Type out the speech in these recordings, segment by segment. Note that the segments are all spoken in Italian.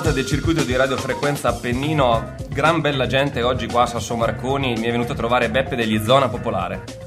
Puntata del circuito di radiofrequenza Appennino. Gran bella gente oggi qua a Sasso Marconi. Mi è venuto a trovare Beppe degli Zona Popolare.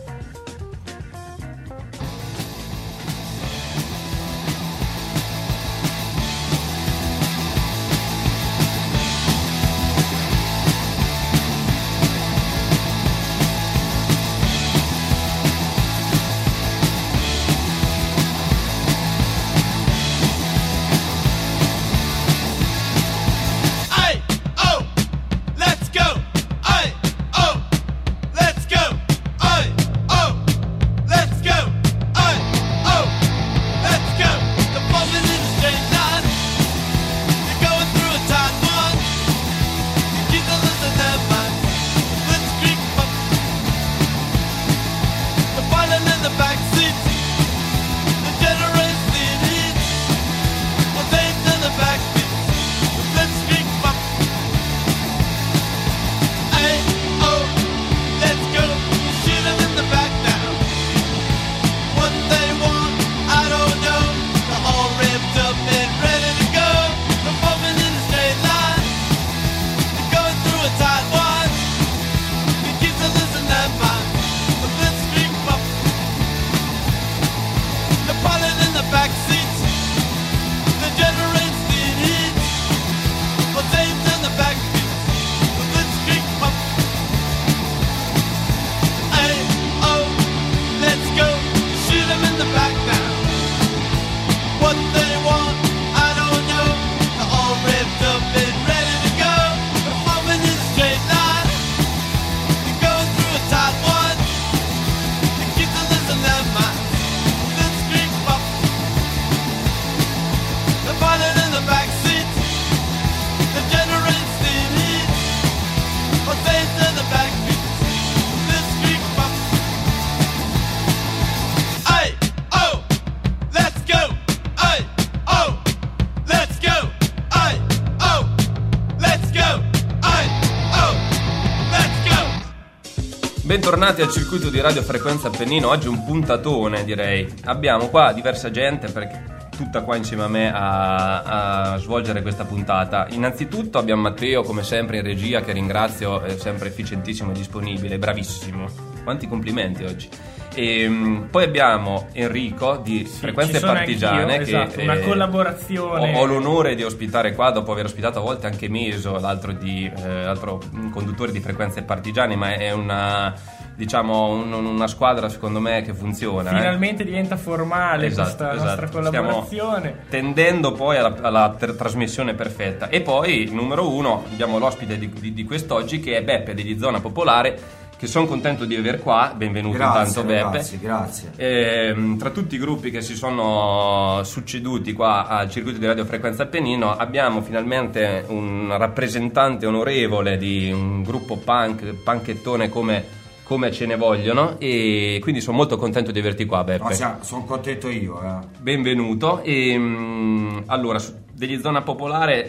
Bentornati al circuito di radiofrequenza Appennino. Oggi un puntatone, direi. Abbiamo qua diversa gente perché tutta qua insieme a me a, a svolgere questa puntata. Innanzitutto abbiamo Matteo, come sempre, in regia, che ringrazio, è sempre efficientissimo e disponibile, bravissimo. Quanti complimenti oggi. E, mm, poi abbiamo Enrico di Frequenze ci sono Partigiane. anch'io, esatto, una eh, collaborazione. Ho, ho l'onore di ospitare qua, dopo aver ospitato a volte anche Meso, l'altro, di, eh, l'altro conduttore di Frequenze Partigiane, ma è una, diciamo, un- una squadra secondo me che funziona. eh. Finalmente diventa formale Esatto, questa esatto. nostra collaborazione. Stiamo tendendo poi alla, alla tr- trasmissione perfetta. E poi, numero uno, abbiamo l'ospite di, di- di quest'oggi che è Beppe degli Zona Popolare, che sono contento di aver qua. Benvenuto Grazie, intanto Beppe. ragazzi, grazie. Ehm, tra tutti i gruppi che si sono succeduti qua al circuito di radiofrequenza Appennino abbiamo finalmente un rappresentante onorevole di un gruppo punk, panchettone come, come ce ne vogliono e quindi sono molto contento di averti qua Beppe. sono contento io. Eh. Benvenuto. E, mm, allora, su- degli Zona Popolare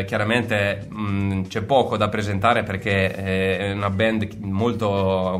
eh, chiaramente mm, c'è poco da presentare perché eh, è una band molto,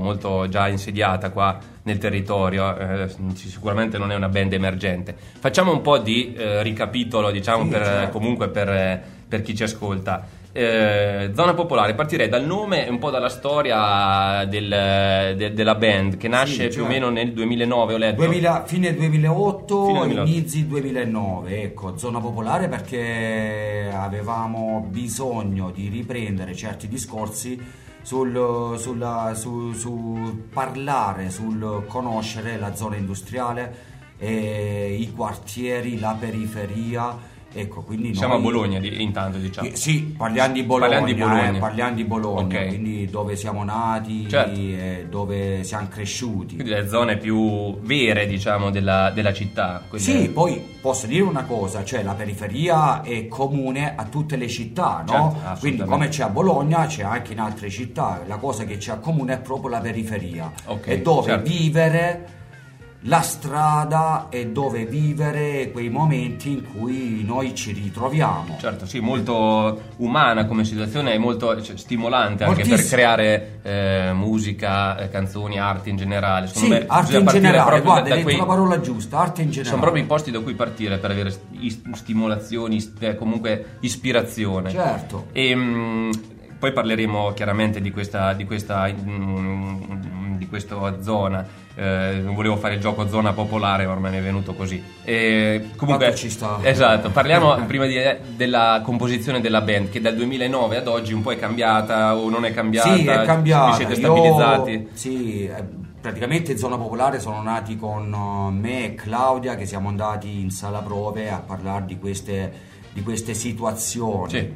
molto già insediata qua nel territorio, eh, sicuramente non è una band emergente. Facciamo un po' di eh, ricapitolo, diciamo, Sì, per, certo. comunque per, per chi ci ascolta. Eh, Zona Popolare, partirei dal nome e un po' dalla storia del- de- della band che nasce più o certo. meno nel 2009, ho letto. 2000 fine 2008, Fine 2008. inizi 2009, ecco, zona popolare perché avevamo bisogno di riprendere certi discorsi sul, sulla- su, su parlare, sul conoscere la zona industriale, e i quartieri, la periferia, ecco, quindi Siamo noi- a Bologna di- intanto, diciamo. Eh, Sì, parliamo di Bologna, Parliamo di Bologna. eh, parliamo di Bologna, Ok. quindi dove siamo nati Certo. e dove siamo cresciuti. Quindi le zone più vere, diciamo, della, della città. Sì, poi posso dire una cosa, cioè la periferia è comune a tutte le città, no? Certo. Quindi come c'è a Bologna, c'è anche in altre città, la cosa che c'è a comune è proprio la periferia, Ok, è dove certo. vivere la strada è dove vivere quei momenti in cui noi ci ritroviamo. Certo, sì, molto umana come situazione e molto cioè, stimolante anche per Moltissimo. creare eh, musica, eh, canzoni, arte in generale. Sì, Secondo me arte in generale, guarda, da hai detto quei- la parola giusta, arte in generale. Sono proprio i posti da cui partire per avere stimolazioni, eh, comunque ispirazione. Certo. E mm, poi parleremo chiaramente di questa, di questa, mm, di questa zona. Eh, non volevo fare il gioco zona popolare, ma ormai mi è venuto così. E comunque, ci sta. Esatto, parliamo prima di- della composizione della band, che dal 2009 ad oggi un po' è cambiata o non è cambiata. Sì, è cambiata. Vi siete Io- stabilizzati? sì, eh, praticamente in zona popolare sono nati con eh, me e Claudia che siamo andati in sala prove a parlare di queste, di queste situazioni. Sì.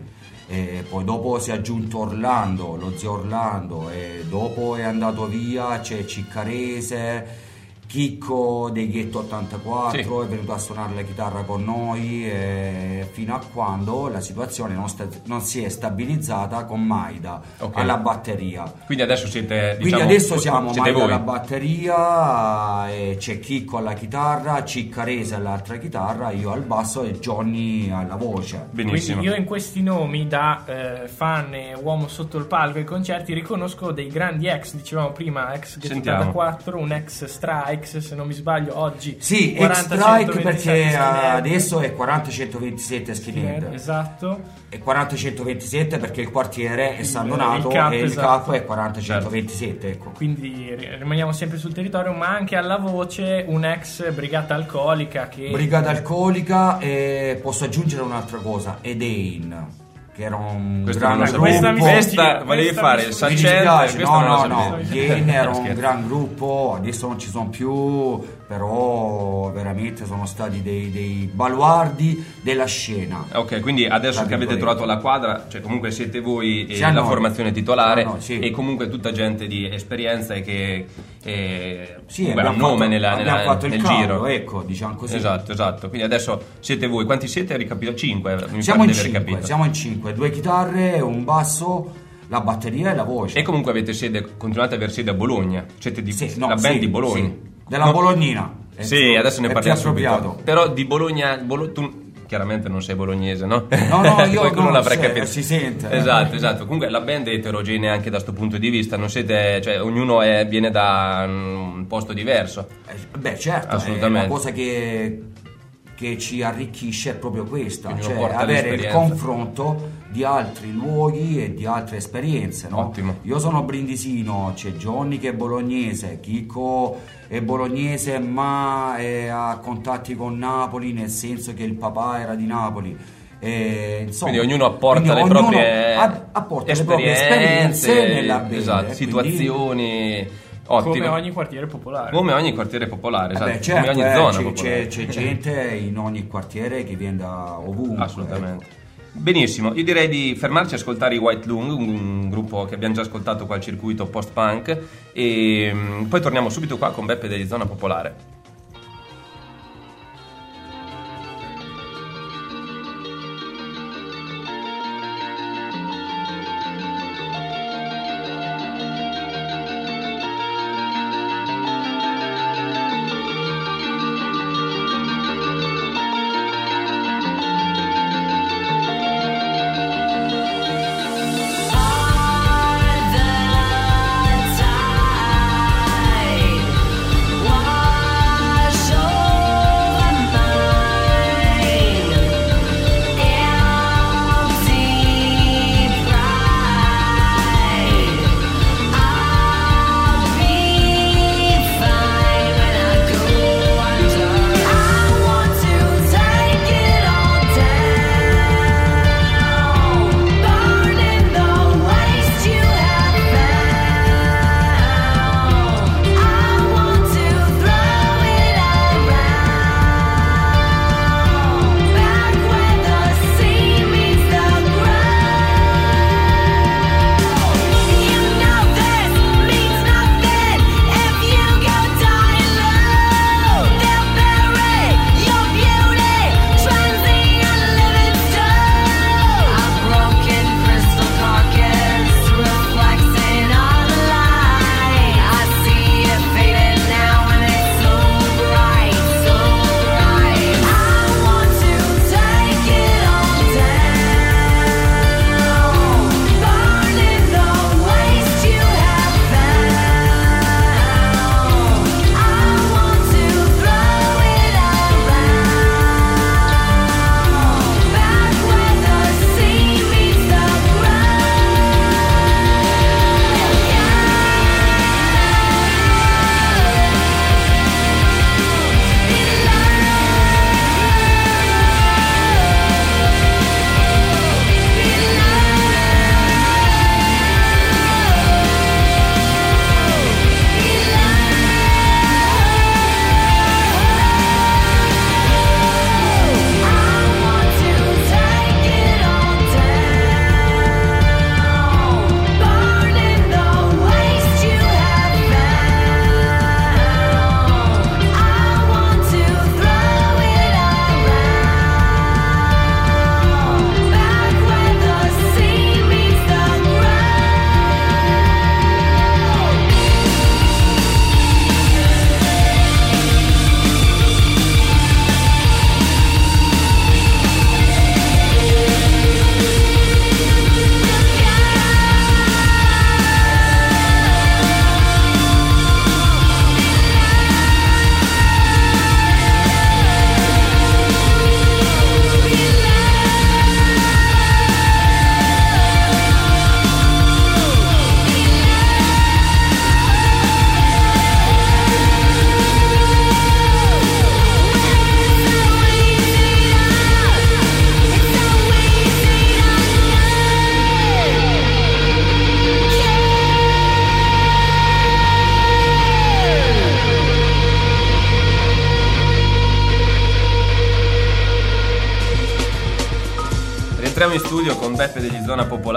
E poi dopo si è aggiunto Orlando, lo zio Orlando, e dopo è andato via, c'è Ciccarese, Chicco dei Ghetto 84 Sì. è venuto a suonare la chitarra con noi e fino a quando la situazione non, sta- non si è stabilizzata con Maida Ok. alla batteria. Quindi adesso siete. Quindi diciamo, adesso siamo siete Maida voi. alla batteria, e c'è Chicco alla chitarra, Ciccarese all'altra chitarra, io al basso e Johnny alla voce. Benissimo. Quindi io in questi nomi da eh, fan e uomo sotto il palco ai concerti riconosco dei grandi ex, dicevamo prima ex Sentiamo. 74, un ex Strikes se non mi sbaglio oggi Sì, 40, X-Strike 127 perché adesso è 40-127 skinhead. Esatto. E 40-127 perché il quartiere è San Il- Donato il cap, e il esatto. capo è 40-127, ecco. Quindi ri- rimaniamo sempre sul territorio, ma anche alla voce un ex brigata alcolica che Brigata alcolica e posso aggiungere un'altra cosa, Edain, che era un Questo gran gruppo. Questa Questa, volevi questa fare il questo no, no, no, Gain era un gran gruppo, adesso non ci sono più, però veramente sono stati dei, dei baluardi della scena. Ok, quindi adesso che avete trovato la quadra, cioè comunque siete voi e Siamo la noi. formazione titolare noi, sì. e comunque tutta gente di esperienza e che eh, Sì, ha un nome fatto, nella, nella- fatto nel cavolo, giro. ecco, diciamo così. Esatto, esatto. Quindi adesso siete voi. Quanti siete? Ricapito 5. Mi Siamo in di aver cinque, capito. siamo in cinque, due chitarre, un basso, la batteria e la voce. E comunque avete sede, continuate ad avere sede a Bologna. Siete di, Sì, no, la band sì, di Bologna. sì, della No? Bolognina. È Sì, più- adesso ne parliamo subito. Però di Bologna, Bolo- tu chiaramente non sei bolognese, no? No, no, io Qualcuno no, l'avrebbe sì, capito. si sente. Esatto, esatto. Comunque la band è eterogenea anche da questo punto di vista, non siete, cioè ognuno è- viene da un posto diverso. Eh, Beh, certo, Assolutamente. è la cosa che, che ci arricchisce è proprio questa, cioè avere il confronto di altri luoghi e di altre esperienze. No? Ottimo. Io sono brindisino, c'è Johnny che è bolognese, Chico è bolognese ma è a contatti con Napoli, nel senso che il papà era di Napoli. E, insomma, Quindi ognuno apporta quindi le ognuno proprie apporta le proprie esperienze nella band, esatto, quindi- situazioni ottime. come ogni quartiere popolare. Come ogni quartiere popolare, Eh esatto, beh, certo, come ogni eh, zona c'è, popolare. c'è- c'è gente in ogni quartiere che viene da ovunque. Assolutamente. ecco. Benissimo, io direi di fermarci a ascoltare i White Lung, un gruppo che abbiamo già ascoltato qua al circuito post-punk e mm, poi torniamo subito qua con Beppe degli Zona Popolare.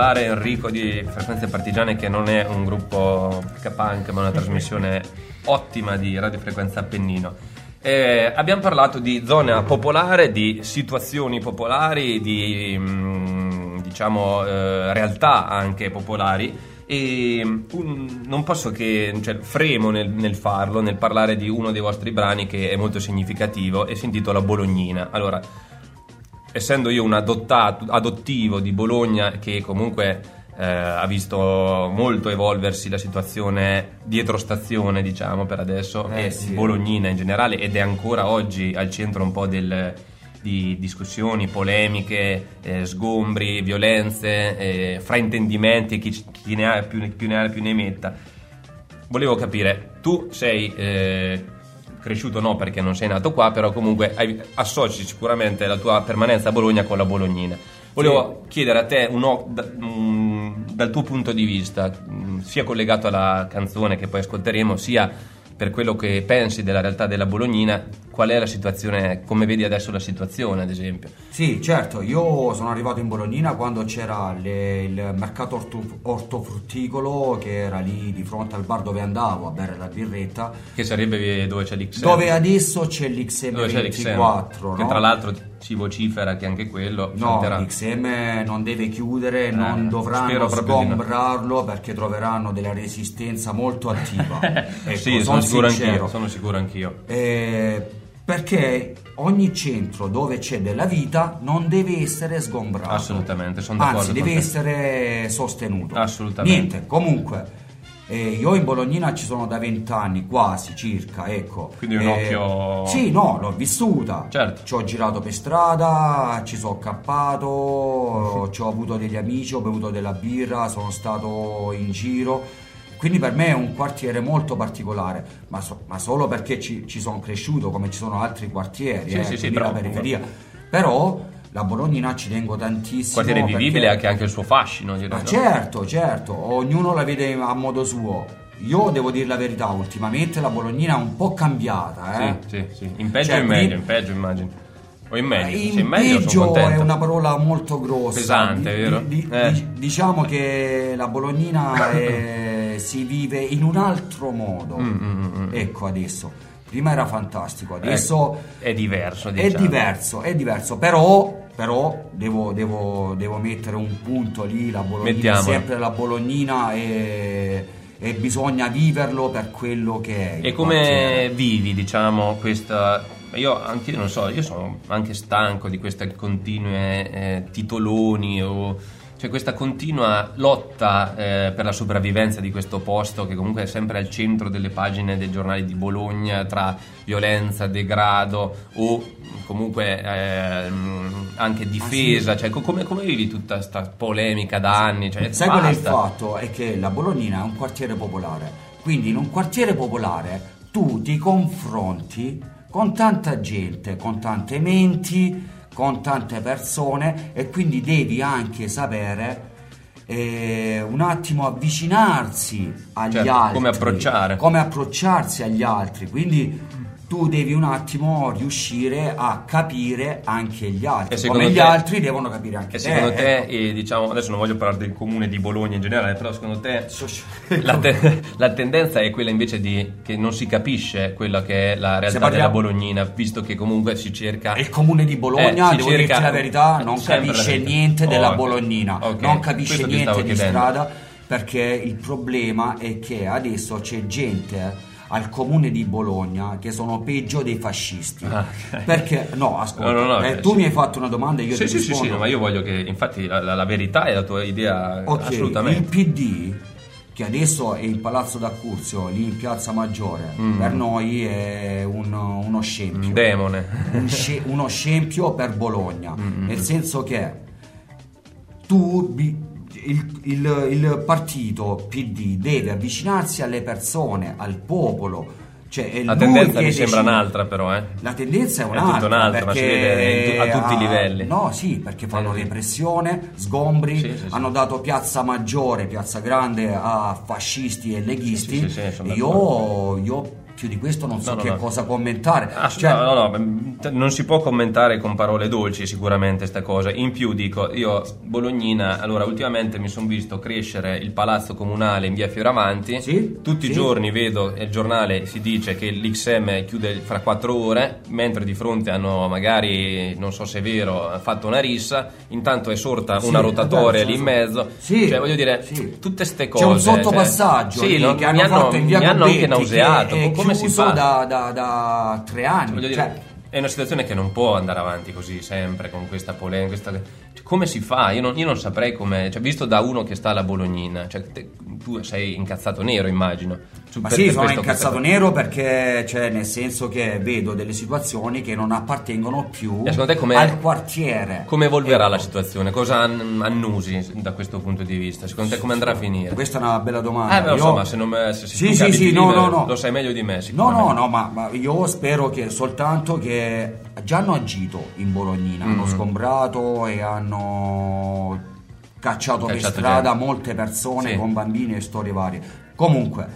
Popolare, Enrico di Frequenze Partigiane che non è un gruppo K-Punk ma una trasmissione ottima di Radio Frequenza Appennino. Eh, abbiamo parlato di zona popolare, di situazioni popolari, di mm, diciamo eh, realtà anche popolari e mm, non posso che cioè, fremo nel, nel farlo, nel parlare di uno dei vostri brani che è molto significativo e si intitola Bolognina. Allora, essendo io un adottato, adottivo di Bologna che comunque eh, ha visto molto evolversi la situazione dietro stazione, diciamo per adesso, Eh, e sì. bolognina in generale, ed è ancora oggi al centro un po' del- di discussioni, polemiche, eh, sgombri, violenze, eh, fraintendimenti, chi, chi ne ha più, più ne ha più ne metta. Volevo capire, tu sei eh, cresciuto no perché non sei nato qua, però comunque hai- associ sicuramente la tua permanenza a Bologna con la Bolognina. Volevo chiedere a te, un o- da- mm, dal tuo punto di vista, mm, sia collegato alla canzone che poi ascolteremo, sia per quello che pensi della realtà della Bolognina, qual è la situazione, come vedi adesso la situazione ad esempio? Sì, certo, io sono arrivato in Bolognina quando c'era le- il mercato orto- ortofrutticolo che era lì di fronte al bar dove andavo a bere la birretta, Che sarebbe dove c'è l'XM. dove adesso c'è Dove c'è l'XM24, Che no? tra l'altro si vocifera che anche quello No, salterà. l'XM non deve chiudere, non Eh, dovranno spero proprio di no. sgombrarlo perché troveranno della resistenza molto attiva. Ecco, sì, sono sono sicuro sincero. anch'io, sono sicuro anch'io. Eh, perché ogni centro dove c'è della vita non deve essere sgombrato. Assolutamente, sono d'accordo Anzi, deve essere sostenuto. Assolutamente. Niente, comunque. eh, io in Bolognina ci sono da vent'anni, quasi circa, ecco. Quindi un Eh, occhio- Sì, no, l'ho vissuta. Certo. Ci ho girato per strada, ci sono cappato, ci ho avuto degli amici, ho bevuto della birra, sono stato in giro. Quindi per me è un quartiere molto particolare, ma, so- ma solo perché ci, ci sono cresciuto come ci sono altri quartieri, Sì, eh, sì, sì, la periferia. Però la Bolognina ci tengo tantissimo. Quartiere vivibile perché- anche il suo fascino, direi. ma no? certo, certo, ognuno la vede a modo suo. Io devo dire la verità, ultimamente la Bolognina è un po' cambiata, eh. Sì, sì, sì. In peggio Cioè, in meglio, in peggio immagino. O in meglio. In in meglio peggio è una parola molto grossa. Pesante, Di- vero? di- Eh. di- diciamo che la Bolognina è- si vive in un altro modo. Mm, mm, mm, mm. Ecco adesso. Prima era fantastico, adesso È diverso, è diciamo. diverso, è diverso. Però, però devo, devo- devo mettere un punto lì. La Bolognina è Mettiamolo. sempre la Bolognina e, e bisogna viverlo per quello che è. E come vivi, diciamo, questa... Io anche non so, io sono anche stanco di queste continue eh, titoloni o... Cioè questa continua lotta eh, per la sopravvivenza di questo posto che comunque è sempre al centro delle pagine dei giornali di Bologna tra violenza, degrado o comunque ehm, anche difesa, cioè co- come, come vivi tutta questa polemica da anni? Cioè, Sai qual è il fatto? È che la Bolognina è un quartiere popolare, quindi in un quartiere popolare tu ti confronti con tanta gente, con tante menti, con tante persone e quindi devi anche sapere eh, un attimo avvicinarsi agli Certo, altri. come approcciare. Come approcciarsi agli altri. Quindi tu devi un attimo riuscire a capire anche gli altri. E secondo Come gli te- altri devono capire anche E te. secondo te, ecco. eh, diciamo, adesso non voglio parlare del comune di Bologna in generale, però secondo te la, te- la tendenza è quella invece di che non si capisce quella che è la realtà parliamo- della Bolognina, visto che comunque si cerca... E il comune di Bologna, Eh, devo cerca- dirti la verità, non capisce verità. niente della Ok, Bolognina, ok, non capisce questo niente di chiedendo. strada perché il problema è che adesso c'è gente al comune di Bologna che sono peggio dei fascisti. Ah, ok. Perché no, ascolta, No, no, no, eh, eh, tu sì. mi hai fatto una domanda e io sì, ti sì, sì, rispondo. sì, no, ma io voglio che, infatti, la, la- la verità è la tua idea, Ok, il assolutamente. PD che adesso è in Palazzo d'Accurzio, lì in Piazza Maggiore, Mm. per noi è un- uno scempio. Un demone. un sce- uno scempio per Bologna, Mm, mm, nel mm. senso che tu il, il- il partito PD deve avvicinarsi alle persone, al popolo. Cioè è La tendenza mi sembra decide. un'altra però, eh. La tendenza è È un'altra, tutta un'altra, perché a tutti i livelli. No, sì, perché fanno Eh, repressione, sgombri, Sì, sì, hanno dato Piazza Maggiore, Piazza Grande a fascisti e leghisti. Io, io più di questo non so No, no, che no. cosa commentare. Ah, Cioè, no, no, non si può commentare con parole dolci sicuramente sta cosa. In più dico, io Bolognina, allora ultimamente mi sono visto crescere il palazzo comunale in via Fioravanti. Sì, Tutti sì. i giorni vedo il giornale si dice che l'XM chiude fra quattro ore, mentre di fronte hanno magari, non so se è vero, fatto una rissa, intanto è sorta Sì, una rotatoria lì in mezzo. sì, cioè, voglio dire, tutte ste C'è cose. un cioè, sottopassaggio sì, lì no, che hanno mi fatto in via mi hanno anche nauseato. che Come si chiuso fa? Da, da- da tre anni. Voglio dire, Cioè, è una situazione che non può andare avanti così sempre con questa polemica. questa- cioè, come si fa? Io non, io non saprei come. Cioè, visto da uno che sta alla Bolognina, cioè, te- tu sei incazzato nero, immagino. Su- Ma sì, sono questo- incazzato questa- nero perché, cioè, nel senso che vedo delle situazioni che non appartengono più E com'è- al quartiere. Come evolverà Ecco. la situazione? Cosa an- annusi da questo punto di vista? Secondo te come andrà a finire? Questa è una bella domanda. Eh, beh, Io- se, non me, se, se Sì, sì, sì, no, no, no. lo sai meglio di me. No, no, no, ma, ma io spero che soltanto che già hanno agito in Bolognina, hanno Mhm. sgombrato e hanno cacciato, per Cacciato strada gente. molte persone Sì. con bambini e storie varie. Comunque,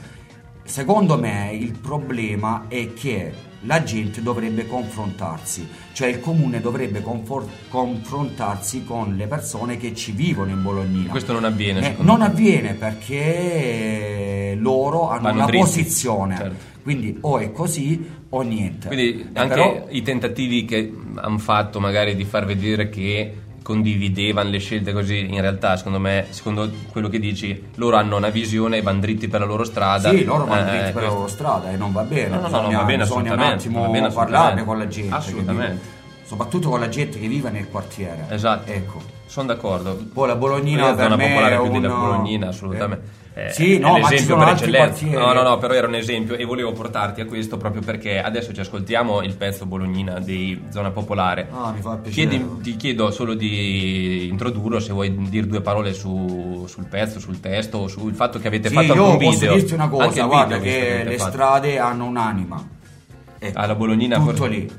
secondo me il problema è che la gente dovrebbe confrontarsi, cioè il comune dovrebbe confor- confrontarsi con le persone che ci vivono in Bolognina. Questo non avviene, Eh, non te? avviene perché loro hanno Vanno una dritti, posizione, certo. quindi o è così o niente. Quindi Eh, anche però- i tentativi che hanno fatto magari di far vedere che condividevano le scelte così, in realtà secondo me, secondo quello che dici, loro hanno una visione e vanno dritti per la loro strada. Sì, loro vanno Eh, dritti per la questo- loro strada e non va bene. No, no, no, bisogna, no, va bene bisogna un assolutamente, attimo va bene parlarne con la gente. Assolutamente. vive- soprattutto con la gente che vive nel quartiere. Esatto. Ecco. Sono d'accordo. Poi la Bolognina Io per me popolare è più della un- Bolognina, assolutamente. Eh, Eh, sì, è no, ma ci sono altri eccellenza. quartieri. No, no, no, però era un esempio e volevo portarti a questo proprio perché adesso ci ascoltiamo il pezzo Bolognina di Zona Popolare. Ah, mi fa piacere. Chiedi- ti chiedo solo di introdurlo, se vuoi dire due parole su- sul pezzo, sul testo, sul fatto che avete Sì, fatto io anche un posso video. dirti una cosa, guarda video che le fatto. strade hanno un'anima. Ecco, Ah, la Bolognina tutto forse- lì.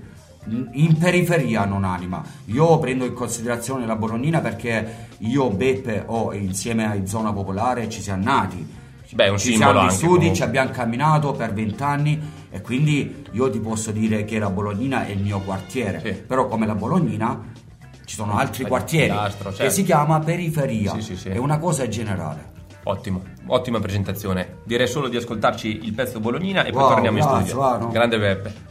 In periferia hanno un'anima. Io prendo in considerazione la Bolognina perché io, Beppe, ho insieme a Zona Popolare ci siamo nati. Beh, un ci siamo vissuti, ci abbiamo camminato per vent'anni e quindi io ti posso dire che la Bolognina è il mio quartiere. Sì. Però come la Bolognina ci sono altri Fai quartieri pilastro, che certo. si chiama periferia. Sì, sì, sì. È una cosa generale. Ottimo, ottima presentazione. Direi solo di ascoltarci il pezzo Bolognina e poi Wow, torniamo in studio. va, no? Grande Beppe.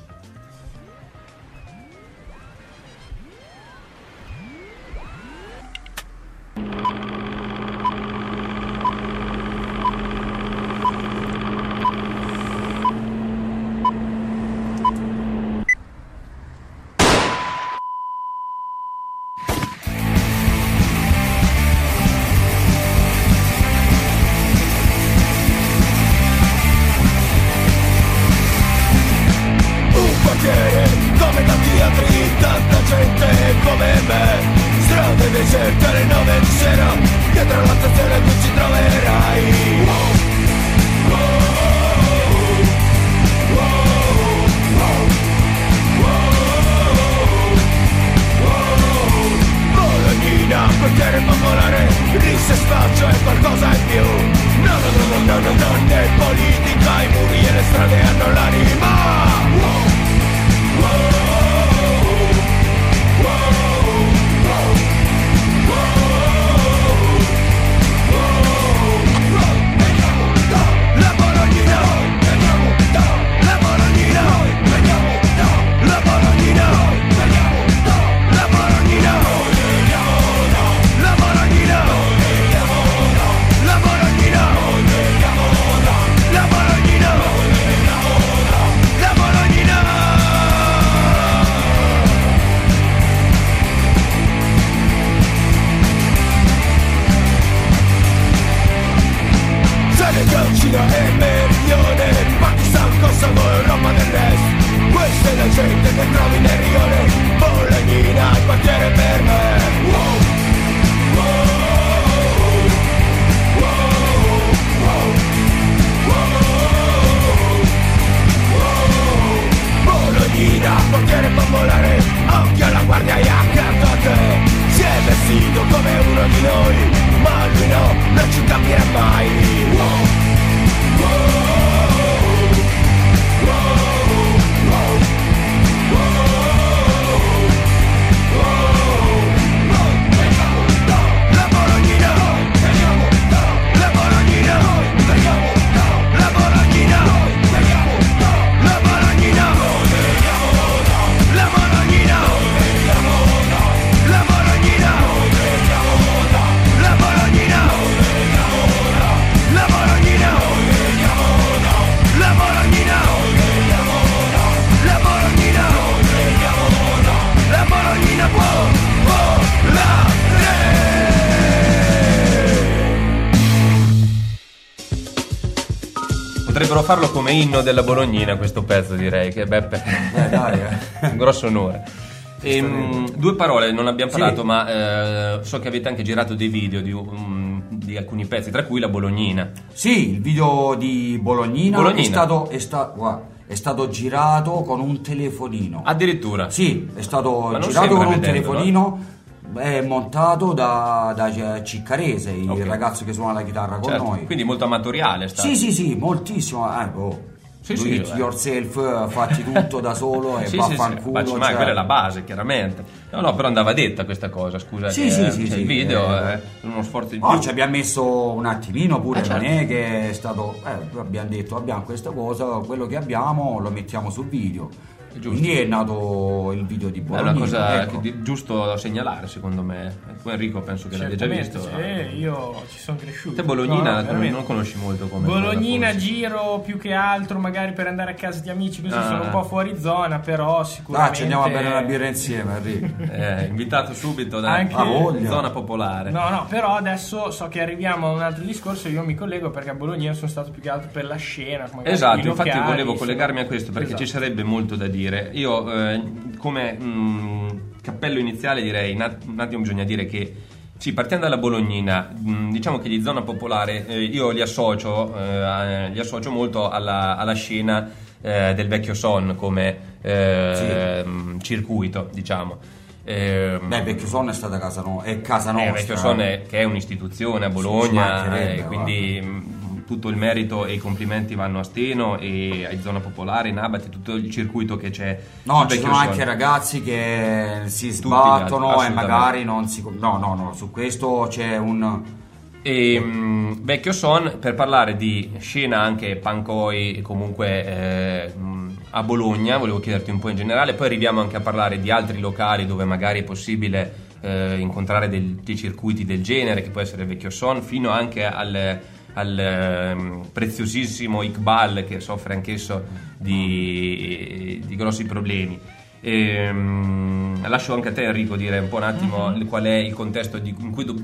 Farlo come inno della Bolognina questo pezzo direi, che Beppe Eh, dai, eh. un grosso onore. Ehm, due parole, non abbiamo Sì. parlato, ma eh, so che avete anche girato dei video di, um, di alcuni pezzi, tra cui la Bolognina. Sì, il video di Bolognina, Bolognina. È, stato, è, sta- guarda, è stato girato con un telefonino. Addirittura. Sì, è stato girato con un telefonino. È montato da, da Ciccarese, il Ok. ragazzo che suona la chitarra con Certo, noi. Quindi molto amatoriale. Sta. Sì, sì, sì, moltissimo. Eh, oh. Sì, sì, it eh. yourself, eh, fatti tutto da solo e Sì, sì, sì, vaffanculo. ma ci- ma cioè. quella è la base, chiaramente. No, no, però andava detta questa cosa, scusa. Sì, che, sì, eh, sì, sì, il video eh, è uno sforzo Oh, più. ci abbiamo messo un attimino pure, Eh, certo. non è che è stato. eh, abbiamo detto abbiamo questa cosa, quello che abbiamo lo mettiamo sul video. Giusto. Quindi è nato il video di È Bologna. una cosa ecco. che di- giusto da segnalare, secondo me. Tu Enrico penso che l'abbia già visto. sì, io ci sono cresciuto. Te Bolognina No, no, non- conosci molto come Bolognina giro più che altro magari per andare a casa di amici così Ah. sono un po' fuori zona però sicuramente Dai, ci andiamo a bere una birra insieme, Enrico. Eh, invitato subito da Anche- Ha voglia. zona popolare. No, no, però adesso so che arriviamo a un altro discorso, io mi collego perché a Bologna sono stato più che altro per la scena. Esatto, infatti locali, volevo collegarmi a questo perché ci Esatto. sarebbe molto da dire. Io eh, come mh, cappello iniziale direi, un attimo bisogna dire che sì, partendo dalla Bolognina, mh, diciamo che gli zona popolare eh, io li associo, eh, li associo molto alla, alla scena eh, del vecchio Son come eh, mh, circuito, diciamo. Ehm, Beh, Vecchio Son è stata casa, no- è casa eh, nostra. Vecchio Son è, che è un'istituzione a Bologna, eh, quindi tutto il merito e i complimenti vanno a Steno e ai Zona Popolare, in Abati, tutto il circuito che c'è. No, ci sono Son. anche ragazzi che si sbattono altri, e magari non si. No, no, no, su questo c'è un. E, mh, Vecchio Son per parlare di scena anche pancoi e comunque eh, a Bologna, volevo chiederti un po' in generale, poi arriviamo anche a parlare di altri locali dove magari è possibile eh, incontrare del- dei circuiti del genere, che può essere Vecchio Son, fino anche al, al, ehm, preziosissimo Iqbal che soffre anch'esso di, di grossi problemi. Ehm, lascio anche a te Enrico dire un po' un attimo Mhm. qual è il contesto di- in cui do-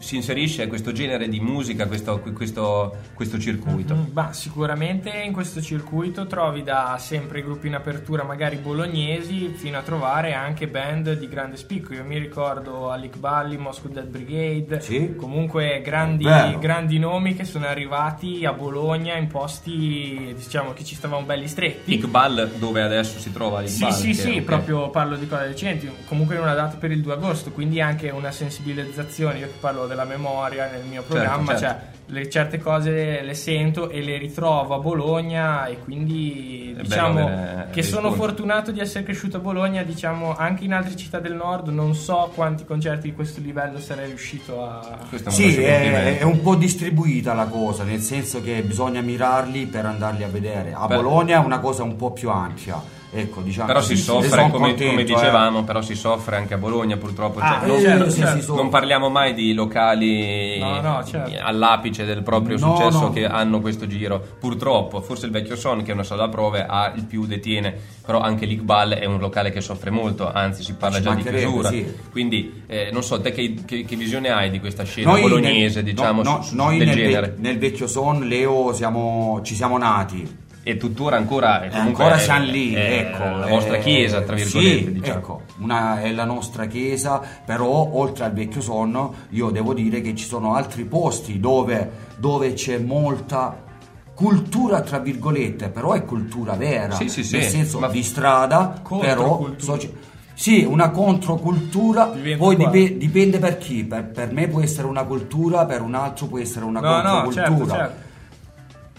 si inserisce questo genere di musica, questo, questo, questo circuito. Mm, bah, sicuramente in questo circuito trovi da sempre gruppi in apertura, magari bolognesi, fino a trovare anche band di grande spicco. Io mi ricordo Alec Balli, Moscow Dead Brigade, Sì. comunque grandi, grandi nomi che sono arrivati a Bologna in posti diciamo che ci stavamo belli stretti. Iqbal dove adesso si trova Sì, Iqbal? sì, che- sì, ok. proprio parlo di cose recenti, comunque in una data per il 2 agosto, quindi anche una sensibilizzazione, io che parlo della memoria nel mio programma, certo. cioè le certe cose le sento e le ritrovo a Bologna e quindi È diciamo che sono riscontri. fortunato di essere cresciuto a Bologna, diciamo anche in altre città del nord, non so quanti concerti di questo livello sarei riuscito a... Sì, è, è un po' distribuita la cosa, nel senso che bisogna mirarli per andarli a vedere. A Beh. Bologna è una cosa un po' più ampia. Ecco, diciamo Però si soffre, come, contento, come eh. dicevamo, però si soffre anche a Bologna purtroppo. Ah, Cioè, non, eh, certo, non- certo. soffre. non parliamo mai di locali No, no, certo. all'apice del proprio No, successo no. che hanno questo giro. Purtroppo, forse il vecchio Son, che è una sala prove, ha il più detiene, però anche l'Iqbal è un locale che soffre molto, anzi si parla Ci già di chiusura. sì. Quindi eh, non so, te che, che- che visione hai di questa scena Noi bolognese, nel- diciamo, no, no, su- su- noi del nel, ve- genere? nel vecchio son, Leo, siamo, ci siamo nati. E tuttora ancora, E ancora è- siamo lì, è ecco. la vostra eh, chiesa, tra virgolette, sì, diciamo. ecco, una, è la nostra chiesa, però oltre al vecchio sonno io devo dire che ci sono altri posti dove, dove c'è molta cultura tra virgolette, però è cultura vera, Sì, sì, sì, nel senso ma- di strada, però soci- sì, una controcultura, Diventa poi qua. dipe- dipende per chi, per, per me può essere una cultura, per un altro può essere una No, no, controcultura. certo, certo.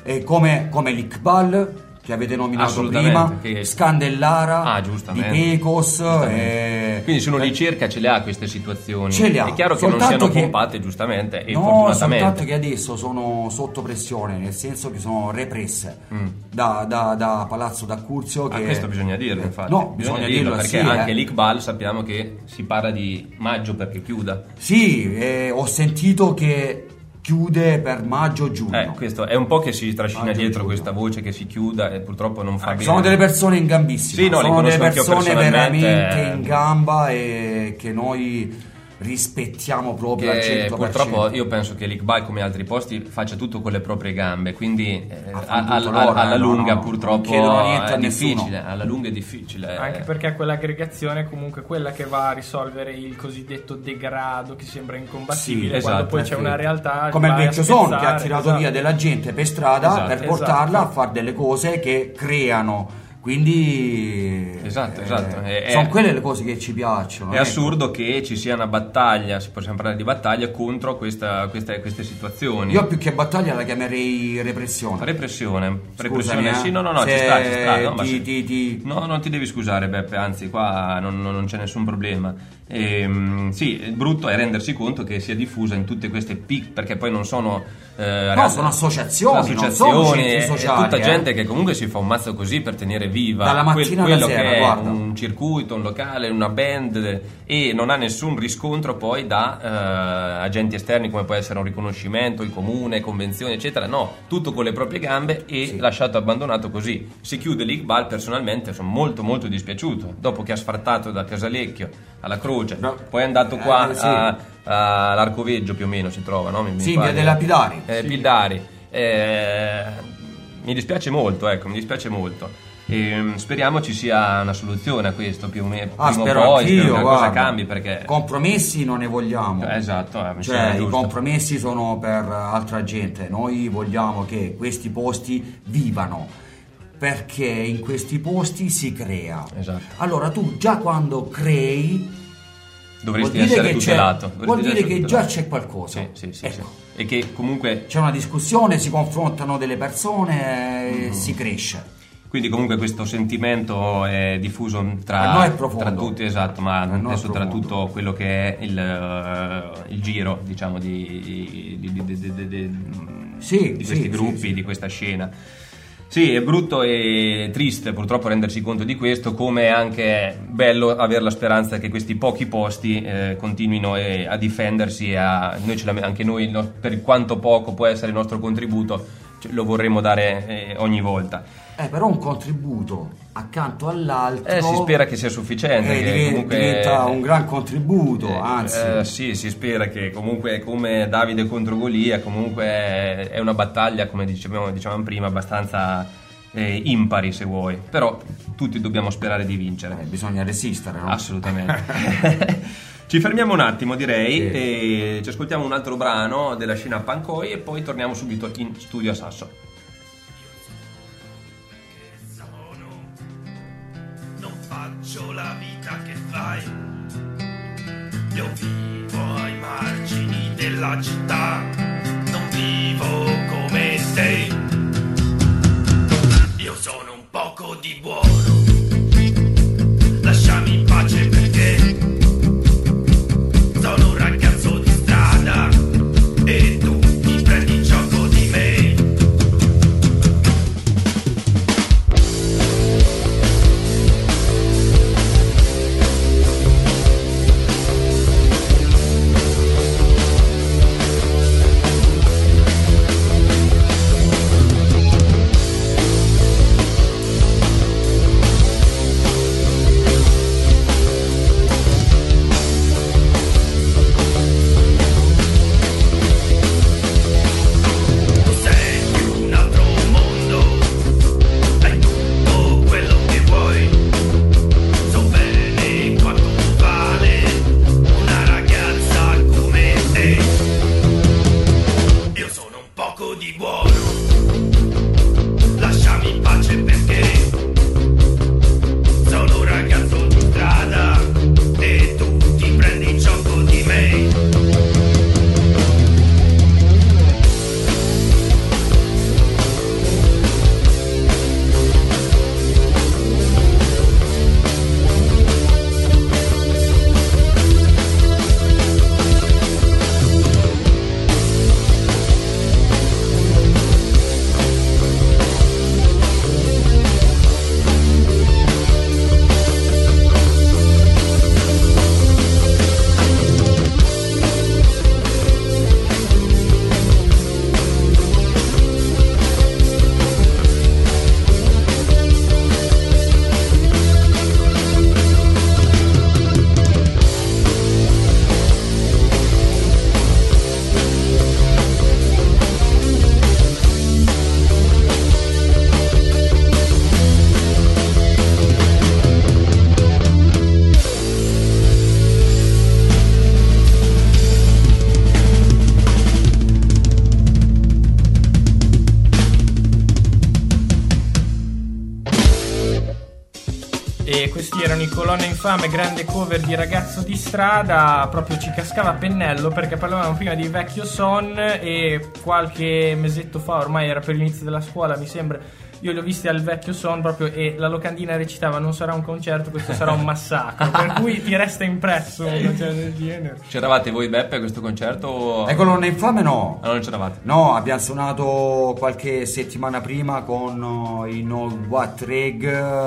E come, come l'Iqbal che avete nominato prima, che- Scandellara, Ah, di. Pecos. Giustamente. eh, Quindi se uno li eh, cerca ce le ha queste situazioni. Ce le ha. È chiaro che non Soltanto siano che- pompate giustamente e No, fortunatamente. soltanto che adesso sono sotto pressione, nel senso che sono represse Mm. da, da- da Palazzo d'Accurzio. Ah, Che... questo bisogna dirlo, infatti. No, bisogna, dirlo, perché sì, anche eh. l'Iqbal sappiamo che si parla di maggio perché chiuda. Sì, eh, ho sentito che chiude per maggio-giugno. Eh, questo è un po' che si trascina Maggio, dietro giugno. questa voce che si chiuda e purtroppo non fa bene. Ah, Sono delle persone in gambissima, Sì, no, sono delle persone veramente eh. in gamba e che noi rispettiamo proprio al Che 100%. purtroppo io penso che l'Iqbal come altri posti faccia tutto con le proprie gambe quindi eh, a- a- a- alla eh, no, lunga no, purtroppo non chiedono niente è difficile alla lunga è difficile Anche perché quell'aggregazione è comunque quella che va a risolvere il cosiddetto degrado che sembra incombattibile Sì, quando esatto, poi eh, c'è una realtà come il vecchio Son che ha tirato esatto. via della gente per strada Esatto. per portarla Esatto. a fare delle cose che creano quindi Esatto, esatto. È- sono quelle le cose che ci piacciono È ecco. assurdo che ci sia una battaglia, si possiamo parlare di battaglia contro questa- queste, queste situazioni. io più che battaglia la chiamerei repressione Repressione, Scusami, repressione, eh. sì, no, no, no, ci sta, ci sta. No, ti- se- ti- ti- no, non ti devi scusare, Beppe, anzi, qua non- non c'è nessun problema. Ehm, sì, il brutto è rendersi conto che sia diffusa in tutte queste pic, perché poi non sono. eh, No, sono associazioni, non sono è- sociali, È tutta eh. gente che comunque si fa un mazzo così per tenere viva Dalla quel- mattina alla quello sera, che è guarda. un circuito, un locale, una band e non ha nessun riscontro poi da eh, agenti esterni come può essere un riconoscimento, il comune, convenzioni, eccetera. No, tutto con le proprie gambe e Sì. lasciato abbandonato così. Si chiude l'Iqbal, personalmente sono molto molto dispiaciuto. Dopo che ha sfartato da Casalecchio alla Croce, No. poi è andato qua Eh, sì. all'Arcoveggio più o meno si trova, no? Mi- mi Sì, pare. via dei Lapidari. Eh, Pildari. Eh, mi dispiace molto, ecco, mi dispiace molto. Ehm, speriamo ci sia una soluzione a questo più o meno. Ah, spero poi, anch'io, spero che cosa cambi perché. compromessi non ne vogliamo Eh, esatto, eh, mi Cioè, i compromessi sono per altra gente. Noi vogliamo che questi posti vivano. Perché in questi posti si crea. Esatto. Allora, tu già quando crei. Dovresti essere tutelato. Vuol dire che tutelato. già c'è qualcosa. Sì, sì, Ecco. E che comunque. C'è una discussione, si confrontano delle persone Mm-hmm. e si cresce. Quindi comunque questo sentimento è diffuso tra, noi è tra tutti, esatto, ma è adesso tra tutto quello che è il, eh, il giro, diciamo, di, di- di- di sì, questi sì, gruppi, sì. di questa scena. Sì, è brutto e triste purtroppo rendersi conto di questo, come è anche bello avere la speranza che questi pochi posti eh, continuino eh, a difendersi, a, noi la- anche noi no, per quanto poco può essere il nostro contributo, ce- lo vorremmo dare eh, ogni volta. Eh, però un contributo accanto all'altro. Eh, si spera che sia sufficiente. eh, che diven- comunque- diventa un gran contributo, Eh, anzi. eh, sì, si spera che comunque come Davide contro Golia, comunque è- è una battaglia, come dicevamo, dicevamo prima, abbastanza eh, impari se vuoi. Però tutti dobbiamo sperare di vincere. Eh, bisogna resistere, no? Assolutamente. Ci fermiamo un attimo, direi, Sì. e ci ascoltiamo un altro brano della scena Pancoi e poi torniamo subito in studio a Sasso. non faccio la vita che fai. Io vivo ai margini della città, non vivo come te. Io sono un poco di buono, Infame, grande cover di Ragazzo di strada, proprio ci cascava a pennello perché parlavamo prima di Vecchio Son e qualche mesetto fa, ormai era per l'inizio della scuola mi sembra, io li ho visti al Vecchio Son proprio e la locandina recitava non sarà un concerto, questo sarà un massacro, per cui ti resta impresso un concerto del genere. C'eravate voi Beppe a questo concerto? o- E colonna infame no. Ah, non c'eravate. No, abbiamo suonato qualche settimana prima con uh, i No What Reg,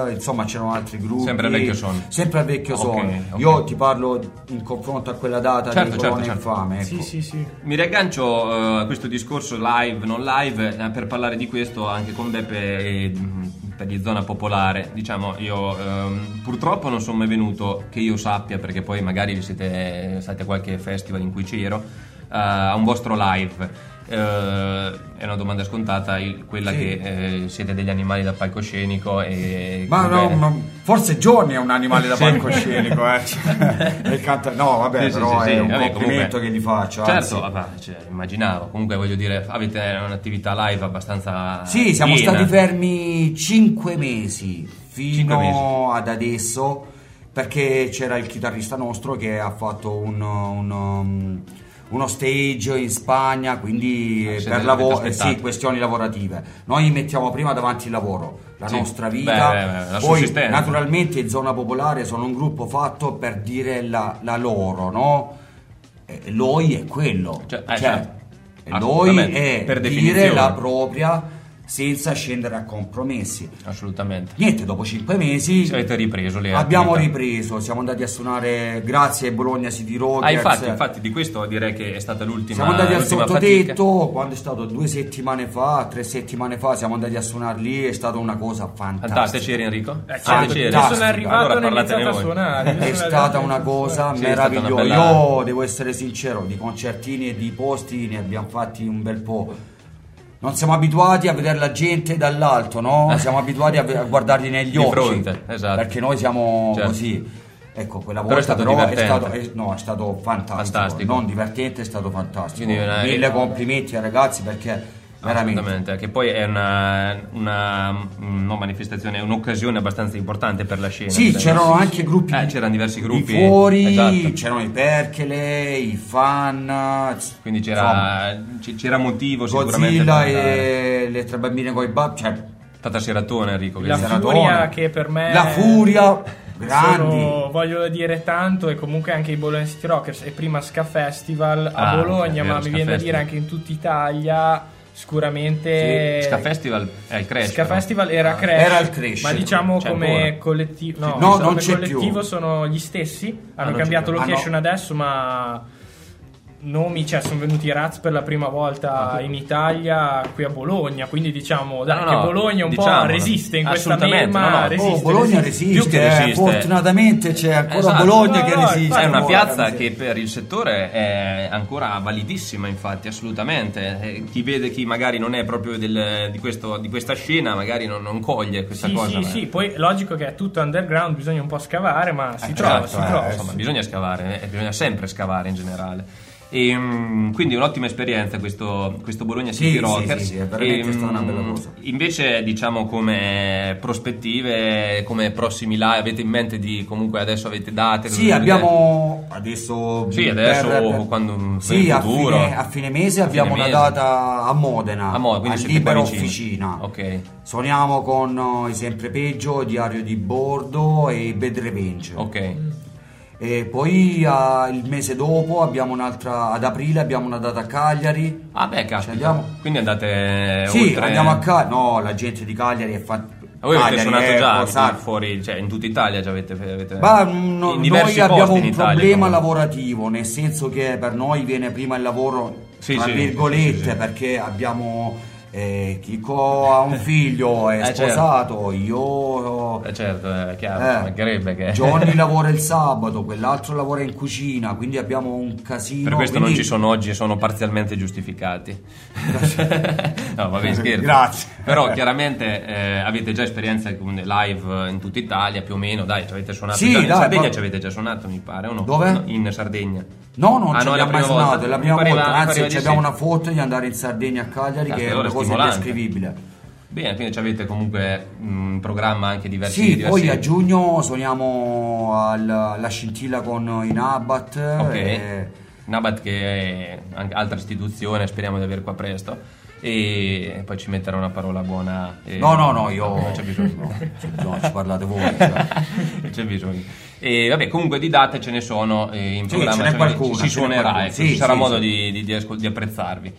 eh, insomma c'erano altri gruppi. Sempre al Vecchio Son. Sempre al vecchio son. ok. Io ti parlo in confronto a quella data Certo, di certo, certo. Infame. Ecco. Sì, sì, sì. Mi riaggancio eh, a questo discorso live, non live, eh, per parlare di questo anche con Beppe e, mm, per gli zona popolare. Diciamo, io ehm, purtroppo non sono mai venuto, che io sappia, perché poi magari siete stati a qualche festival in cui c'ero, eh, a un vostro live. Eh, è una domanda scontata, il- quella Sì. che eh, siete degli animali da palcoscenico e... Ma no, ma forse Johnny è un animale da palcoscenico, eh. Cioè, canta- No, vabbè, Sì, però sì, è un vabbè, complimento comunque- che gli faccio. Certo, vabbè, cioè, immaginavo. Comunque voglio dire, avete un'attività live abbastanza. Sì, siamo piena. stati fermi 5 mesi fino Cinque mesi. ad adesso perché c'era il chitarrista nostro che ha fatto un, un, um, uno stage in Spagna, quindi Ah, eh, per lavoro, aspettato. sì, questioni lavorative. Noi mettiamo prima davanti il lavoro, la Sì. nostra vita, Beh, beh, beh, la poi naturalmente in zona popolare sono un gruppo fatto per dire la, la loro, no? E Loi è quello, Cioè, eh, cioè, certo. Loi è per dire la propria senza scendere a compromessi. Assolutamente. Niente, dopo cinque mesi Ci avete ripreso le abbiamo attività. ripreso, siamo andati a suonare grazie ai Bologna City Rockers. Ah, infatti, infatti, di questo direi che è stata l'ultima. siamo andati al sottotetto quando è stato due settimane fa, tre settimane fa, siamo andati a suonare lì, è stata una cosa fantastica. Fantastica. C'eri Enrico? Eh, Ah, certo, io sono arrivato Allora iniziato a suonare. È stata una a cosa Sì, stata una meravigliosa. bella- Io devo essere sincero, di concertini e di posti ne abbiamo fatti un bel po'. Non siamo abituati a vedere la gente dall'alto, no? Siamo abituati a, a guardarli negli Di occhi. fronte, esatto. Perché noi siamo Certo. così. Ecco, quella Però volta è stato però è divertente. stato, è- no, è stato fantastico. Fantastico. Non divertente, è stato fantastico. Quindi Mille complimenti ai ragazzi perché veramente. Che poi è una, una mm, no, manifestazione, è un'occasione abbastanza importante per la scena. Sì, direi. c'erano anche gruppi Eh, c'erano diversi di gruppi. fuori, esatto. c'erano i Perkele, i fan. Quindi insomma, c'era, c- c'era motivo sicuramente Godzilla per andare. e le tre bambine con i babbi, cioè Tata Seratone Enrico. La. Seratone. furia che per me la furia, grandi. sono, voglio dire tanto e comunque anche i Bologna City Rockers e prima Ska Festival a Ah, Bologna ma mi viene da dire anche in tutta Italia sicuramente Ska Festival è il Crash. Ska però. Festival era Ah. Crash, Era il Crash. ma diciamo C'è come ancora? collettivo no, No, non come c'è collettivo più. sono gli stessi hanno non c'è cambiato più. Ah, location no. adesso ma nomi, cioè sono venuti i Rats per la prima volta in Italia qui a Bologna, quindi diciamo dai, No, che no, Bologna un diciamolo. po' resiste in questa melma, no, no. resiste, Oh, Bologna resiste. resiste, eh, resiste. fortunatamente c'è ancora Esatto. Bologna No, che resiste. È una piazza che per il settore è ancora validissima, infatti, assolutamente. Eh, Chi vede chi magari non è proprio del- di, questo- di questa scena, magari non, non coglie questa Sì, cosa. sì, ma- sì, poi logico che è tutto underground, bisogna un po' scavare, ma si Eh, trova, certo, si eh, trova. insomma, bisogna scavare, eh, bisogna sempre scavare in generale. E, mm, quindi un'ottima esperienza questo, questo Bologna Sì, City sì, Rockers. sì, sì, è veramente E, stata una bella cosa. Invece, diciamo, come prospettive, come prossimi live, avete in mente di comunque adesso avete date? Sì, abbiamo adesso. Sì, adesso quando- per sì, il a fine, a fine mese A abbiamo fine una mese. data a Modena, A Modena, Libera. Officina. Ok. Suoniamo con i Sempre Peggio, Diario di Bordo e Bad Revenge. Ok. E poi ah, il mese dopo abbiamo un'altra, ad aprile abbiamo una data a Cagliari. Ah, beh, caspita. andiamo? Quindi andate sì, oltre... andiamo a Cagliari. No, la gente di Cagliari è fatta. Voi avete suonato già anche fuori, cioè in tutta Italia già avete... avete Ma mm, no- noi abbiamo un Italia, problema comunque. lavorativo, nel senso che per noi viene prima il lavoro, Sì, tra sì, virgolette, sì. perché abbiamo eh, Chico ha un figlio, è Eh, certo. sposato, io Eh certo, è chiaro, Eh, mancherebbe che... Johnny lavora il sabato, quell'altro lavora in cucina, quindi abbiamo un casino. Per questo quindi- non ci sono oggi e sono parzialmente giustificati. no, vabbè, scherzo. Grazie. Però chiaramente eh, avete già esperienza con live in tutta Italia, più o meno, dai, ci avete suonato Sì, già in dai, Sardegna, ma- ci avete già suonato, mi pare, o no? Dove? In Sardegna. No, non Ah, ci no, abbiamo mai suonato, volta? è la prima pareva- volta, anzi ci abbiamo sì. una foto di andare in Sardegna a Cagliari Cazzo, che è una cosa stimolante. indescrivibile. Bene, quindi avete comunque mm, in programma anche diversi Sì, diversi- poi a giugno suoniamo al- alla scintilla con i Nabat. Ok. e- Nabat che è anche altra istituzione, speriamo di avere qua presto. E poi ci metterà una parola buona. No, no, no, io... Non c'è bisogno. no, ci parlate voi. cioè. Non c'è bisogno. E vabbè, comunque di date ce ne sono eh, in Sì, programma. cioè, qualcuna, Si suonerà, ecco, Sì, ci sarà sì, modo. Di, di- di ascol- di apprezzarvi.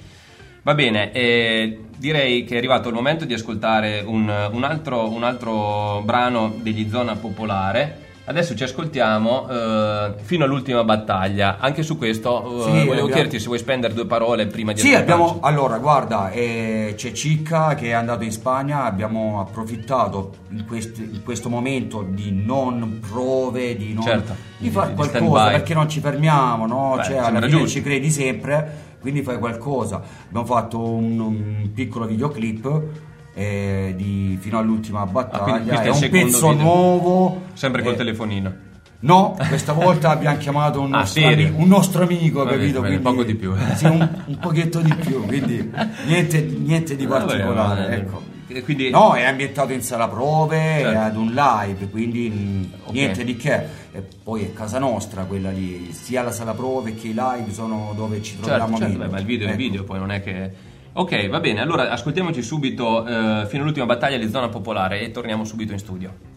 Va bene, eh, direi che è arrivato il momento di ascoltare un, un altro, un altro brano degli Zona Popolare. Adesso ci ascoltiamo eh, fino all'ultima battaglia. Anche su questo eh, Sì, volevo abbiamo- chiederti se vuoi spendere due parole prima di Sì, abbiamo. Allora, guarda, eh, c'è Cicca che è andato in Spagna. Abbiamo approfittato in, quest- in questo momento di non prove, di, non, Certo, di fare qualcosa perché non ci fermiamo, no? Beh, cioè, alla fine giusto. ci credi sempre, quindi fai qualcosa. Abbiamo fatto un, un piccolo videoclip. Eh, di fino all'ultima Ah, battaglia questo è un pezzo video. nuovo Sempre col eh, telefonino. No, questa volta abbiamo chiamato un Ah, nostro, serio? ami- un nostro amico, Va bene, capito? bene, Quindi- poco di più. Sì, un, un pochetto di più, quindi niente, niente di Ah, vabbè, particolare. vabbè. ecco. E Quindi, No, è ambientato in sala prove, Certo. è ad un live, quindi mh, Ok. niente di che. E poi è casa nostra quella lì, sia la sala prove che i live sono dove ci Certo, troviamo certo, meglio. beh, ma il video è il Ecco. video, poi non è che... Ok, va bene, allora ascoltiamoci subito eh, fino all'ultima battaglia di zona popolare e torniamo subito in studio.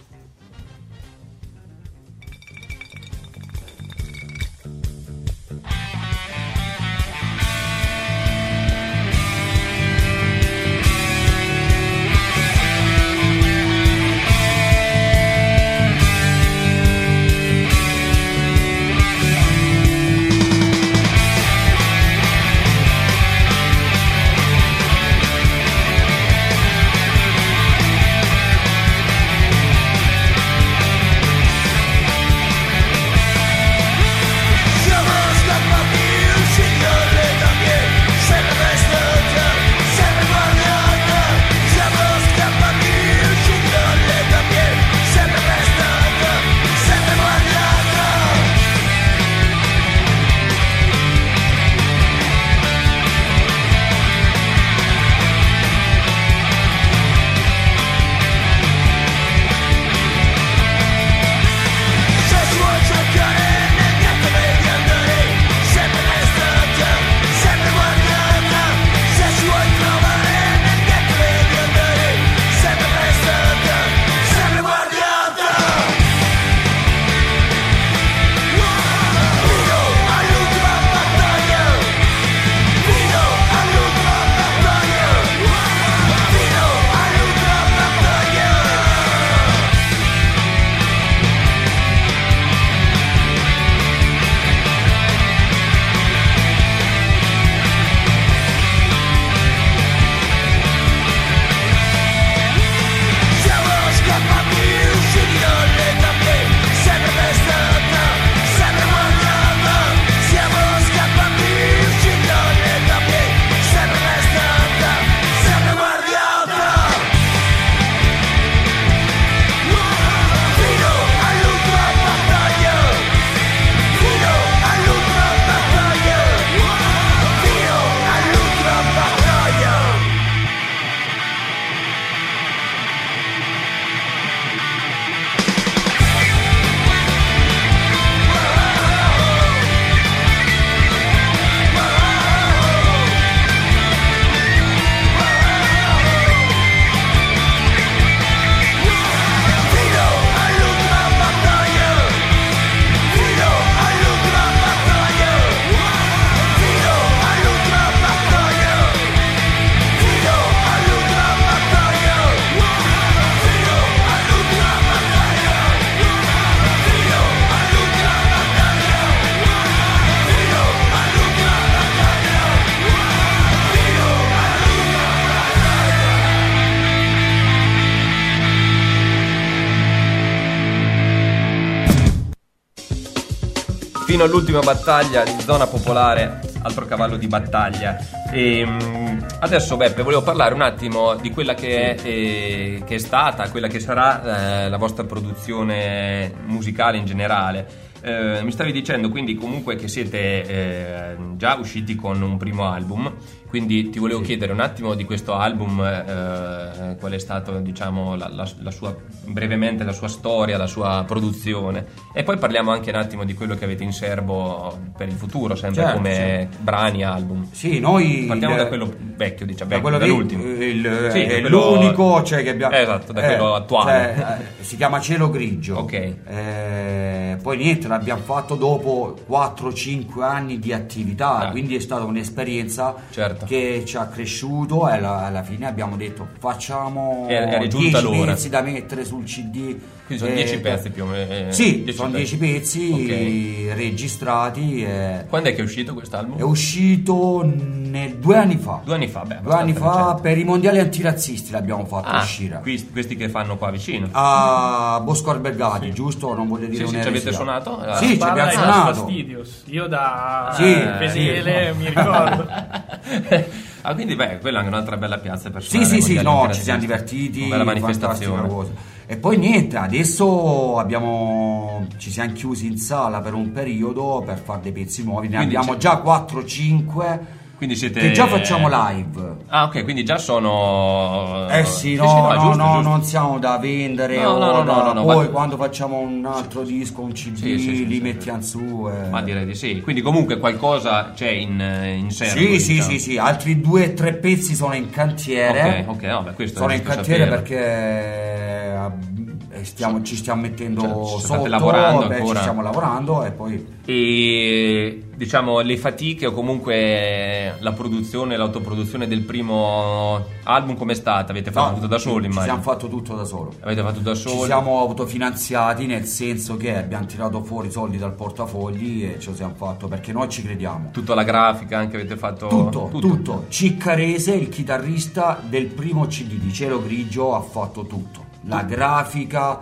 Fino all'ultima battaglia di zona popolare, altro cavallo di battaglia. E, mm, adesso Beppe, volevo parlare un attimo di quella che, è, eh, che è stata, quella che sarà eh, la vostra produzione musicale in generale. Eh, mi stavi dicendo quindi comunque che siete eh, già usciti con un primo album Quindi ti volevo chiedere un attimo di questo album, eh, qual è stato, diciamo, la, la- la sua, brevemente la sua storia, la sua produzione. E poi parliamo anche un attimo di quello che avete in serbo per il futuro, sempre Certo, come certo. brani, album. Sì, noi... Partiamo da quello vecchio, diciamo, da quello dall'ultimo. lì, il- Sì, è quello- l'unico cioè, che abbiamo Eh, esatto, da quello attuale. cioè, eh, si chiama Cielo Grigio Ok. Eh, poi niente l'abbiamo fatto dopo 4-5 anni di attività Ah. quindi è stata un'esperienza Certo. che ci ha cresciuto e alla, alla fine abbiamo detto facciamo È- è 10 giunta l'ora. pezzi da mettere sul cd Quindi sono Eh, 10 pezzi più o meno. eh, sì 10 sono pezzi. 10 pezzi registrati e- Quando è che è uscito quest'album? è uscito nel- due anni fa Due anni fa, beh. Due anni fa recente. per i mondiali antirazzisti l'abbiamo fatto Ah, uscire. questi, questi che fanno qua vicino. A Bosco Albergati, giusto? Non voglio dire Sì, sì, ci avete suonato? Ah. Sì, ci Parla abbiamo suonato. Fastidios. Io da Sì, Pesele sì. mi ricordo. ah, quindi beh, quella è anche un'altra bella piazza per Sì, suonare sì, sì, mondiali no, ci siamo divertiti. Una bella fantastica manifestazione. E poi niente, adesso abbiamo, ci siamo chiusi in sala per un periodo per fare dei pezzi nuovi. Ne Quindi abbiamo già 4-5 Quindi siete... che già facciamo live. Ah, ok, quindi già sono... Eh sì, no, no, no, giusto, no, giusto. non siamo da vendere No, no, no, da- no, poi ma- quando facciamo un altro disco, un CD, Sì, sì, sì, li sì, mettiamo su. e- Ma direi di sì. Quindi comunque qualcosa c'è in, in serbo. Sì, sì, diciamo. sì, sì, altri due o tre pezzi sono in cantiere. Ok, ok, beh, questo sono in cantiere saperlo. perché eh, stiamo- ci stiamo mettendo Cioè, ci sotto, lavorando beh, ci stiamo lavorando e poi E diciamo le fatiche o comunque la produzione, l'autoproduzione del primo album com'è stata? Avete fatto No, tutto da soli, ci immagino? siamo fatto tutto da solo. Avete fatto da Ci soli? siamo autofinanziati nel senso che abbiamo tirato fuori soldi dal portafogli e ce lo siamo fatto perché noi ci crediamo. Tutta la grafica anche avete fatto? Tutto, tutto. Ciccarese, il chitarrista del primo CD di Cielo Grigio, ha fatto tutto. La grafica,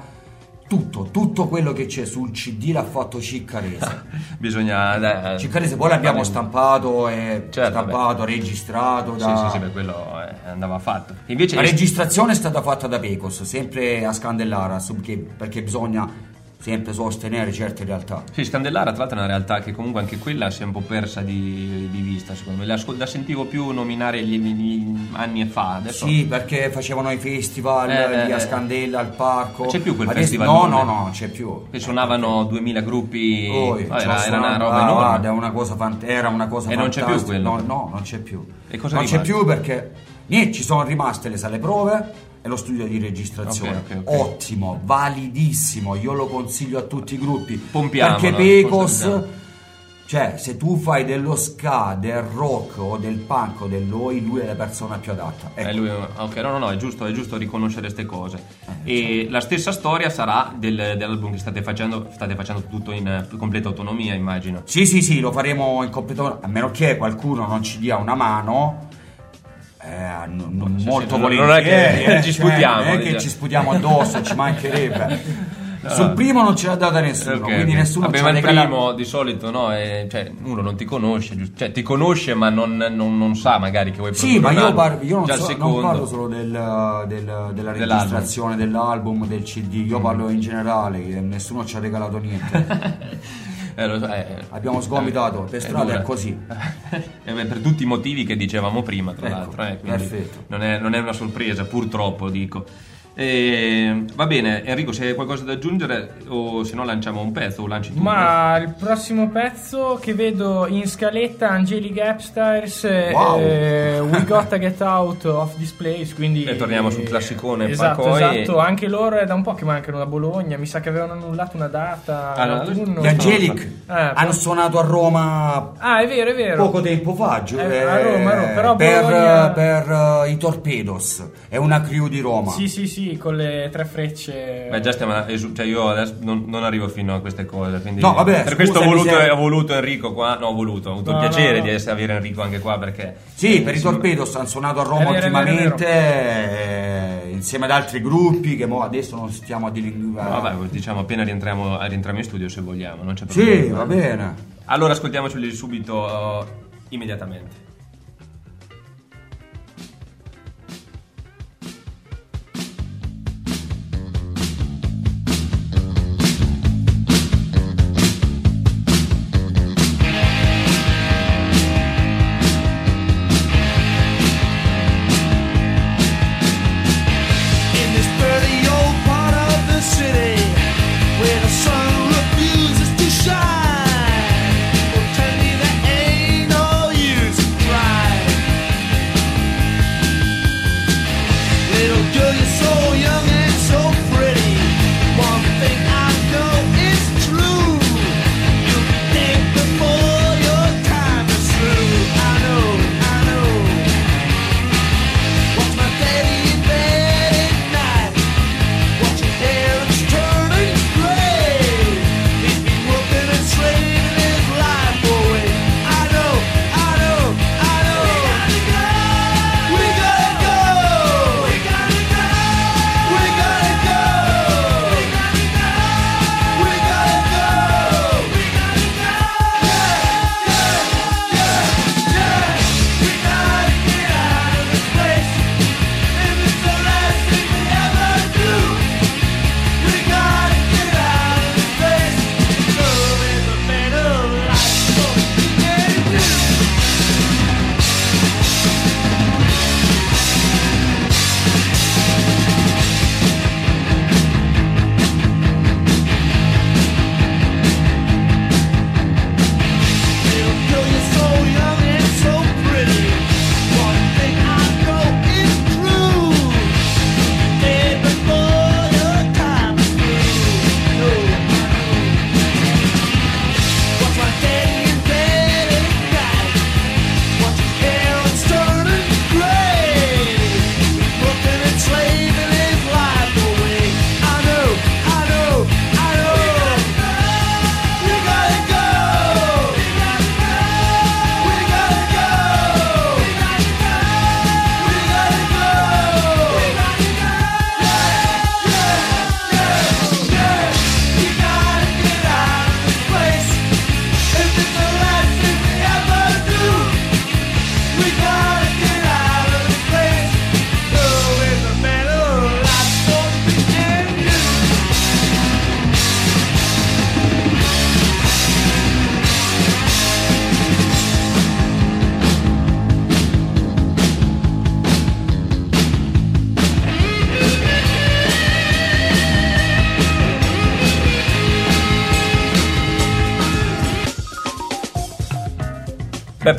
tutto, tutto quello che c'è sul CD l'ha fatto Ciccarese. Bisogna... dai, Ciccarese poi l'abbiamo stampato, e Certo, stampato, registrato. Sì, Da... sì, sì, beh, quello eh, andava fatto. Invece La registrazione è stata fatta da Pecos, sempre a Scandellara, perché bisogna sempre sostenere certe realtà. Sì, Scandellara tra l'altro è una realtà che comunque anche quella si è un po' persa di, di vista secondo me. La, la sentivo più nominare gli, gli anni fa, adesso Sì, perché facevano i festival Eh, lì a eh, Scandella, al parco. C'è più quel Adesso- festival No, no, no, c'è più. che suonavano 2000 gruppi, Poi, no, era, era una roba ah, enorme. guarda, una cosa fant- era una cosa E non c'è più fantastica. quello? No, no, non c'è più. E cosa non c'è rimasto? più perché niente, ci sono rimaste le sale prove e lo studio di registrazione. Ok, ok, ok. Ottimo, validissimo, io lo consiglio a tutti i gruppi. Pompiamolo, perché Pecos cioè, se tu fai dello ska, del rock o del punk o dell'oi, lui è la persona più adatta. Ecco. Eh, lui- ok, no, no, no, è giusto, è giusto riconoscere queste cose. Eh, e la stessa storia sarà del- dell'album che state facendo, state facendo tutto in eh, completa autonomia, immagino. Sì, sì, sì, lo faremo in completo, a meno che qualcuno non ci dia una mano. Eh, sì, molto non- non volentieri, è che eh, ci cioè, sputiamo, non è che diciamo. ci sputiamo addosso, ci mancherebbe. Sul primo non ce l'ha data nessuno, Ok, quindi nessuno Vabbè, ci ma ha il regalato- primo di solito no, è- cioè, uno non ti conosce, cioè ti conosce ma non, non- non sa magari che vuoi Sì, ma produrre io, album. par- io non, il so- non parlo solo del- del- della Dell'album. registrazione dell'album, del CD, io parlo in generale, nessuno ci ha regalato niente. Eh, so, eh, Abbiamo sgomitato, per strada dura. è così. Eh, per tutti i motivi che dicevamo prima, tra Ecco, l'altro, eh, perfetto. Non è, non è una sorpresa, purtroppo dico. Eh, va bene, Enrico, se hai qualcosa da aggiungere o se no lanciamo un pezzo o lanci tu. Ma il prossimo pezzo che vedo in scaletta Angelic Upstairs eh, Wow. eh, We Gotta Get Out of This Place quindi E torniamo sul classicone, esatto, esatto anche loro è da un po' che mancano da Bologna mi sa che avevano annullato una data Ah, no, l'autunno. Gli Angelic Eh, hanno suonato a Roma ah è vero è vero poco tempo fa gio- Eh, a Roma, a Roma, però a per, Bologna- per, eh, i Torpedos è una crew di Roma sì sì sì con le tre frecce Beh, già stiamo esu- cioè io adesso non, non arrivo fino a queste cose. Quindi No, vabbè, per questo ho voluto, se- ho voluto Enrico qua. No, ho voluto, ho avuto No, il piacere no, no. di essere, avere Enrico anche qua perché. sì per i Sì, Torpedos hanno suonato a Roma vero, ultimamente eh, insieme ad altri gruppi che mo adesso non stiamo a dilinguare Vabbè, diciamo appena rientriamo, rientriamo in studio se vogliamo, non c'è problema. sì va bene Allora ascoltiamoceli subito, uh, immediatamente.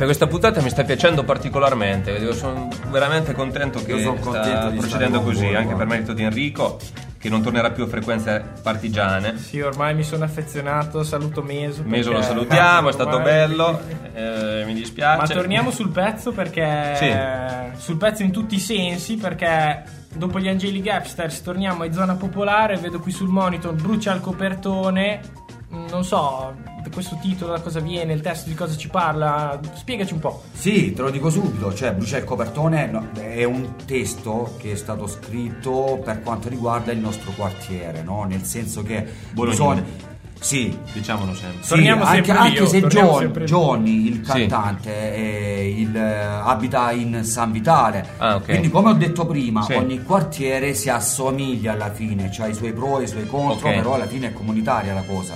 Questa puntata mi sta piacendo particolarmente. Sono veramente contento che Io sono sta procedendo così, voi, anche per merito di Enrico, che non tornerà più a frequenze partigiane. Sì, ormai mi sono affezionato, saluto Meso. Meso lo salutiamo, è stato ormai- bello, eh, mi dispiace. Ma torniamo sul pezzo perché. Sì. Sul pezzo in tutti i sensi perché. Dopo gli Angeli Gapsters torniamo in zona popolare. Vedo qui sul monitor brucia il copertone. Non so, questo titolo da cosa viene, il testo di cosa ci parla. Spiegaci un po'. Sì, te lo dico subito, cioè Brucia il copertone no, è un testo che è stato scritto per quanto riguarda il nostro quartiere, no? Nel senso che Bolognese. Sì, Diciamolo sempre. sì, Torniamo anche, sempre anche se John-. Johnny, il Sì. cantante, è il, eh, abita in San Vitale. Ah, ok. Quindi, come ho detto prima, Sì. ogni quartiere si assomiglia alla fine, cioè i suoi pro e i suoi contro, Ok. però alla fine è comunitaria la cosa.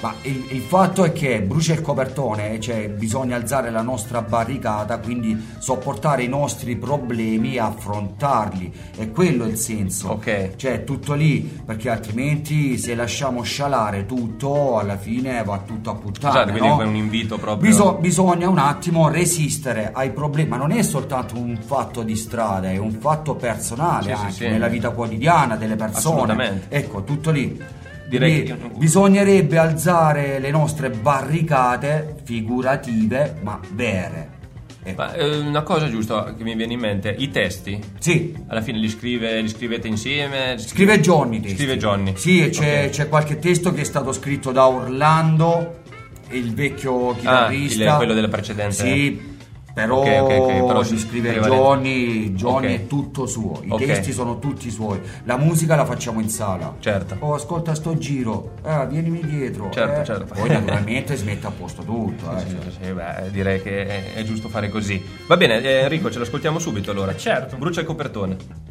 Ma il, il fatto è che brucia il copertone, cioè bisogna alzare la nostra barricata, quindi sopportare i nostri problemi e affrontarli. E quello è il senso. Ok. Cioè è tutto lì, perché altrimenti se lasciamo scialare tutto, alla fine va tutto a puttane. Esatto, quindi no? è un invito proprio. Biso- bisogna un attimo resistere ai problemi, ma non è soltanto un fatto di strada, è un fatto personale Sì, sì, anche sì. nella vita quotidiana delle persone. Assolutamente. Ecco, tutto lì. Direi che- bisognerebbe alzare le nostre barricate figurative, ma vere. Ecco. Ma eh, una cosa giusta che mi viene in mente, i testi, Sì, alla fine li, scrive, li scrivete insieme? Scrive Johnny i testi. Scrive Johnny. Sì, c'è, Ok. c'è qualche testo che è stato scritto da Orlando, il vecchio chitarrista. il- quello delle precedenze. Sì, però, Ok, ok, ok, però ci si scrive. Johnny, Johnny è tutto suo, i testi sono tutti suoi, la musica la facciamo in sala. Certo. Oh, ascolta sto giro, ah, vienimi dietro. Certo, eh. certo. Poi naturalmente si mette a posto tutto. eh, Sì, cioè. sì, sì, beh, direi che è, è giusto fare così. Va bene, eh, Enrico, ce l'ascoltiamo subito allora. Certo. Brucia il copertone.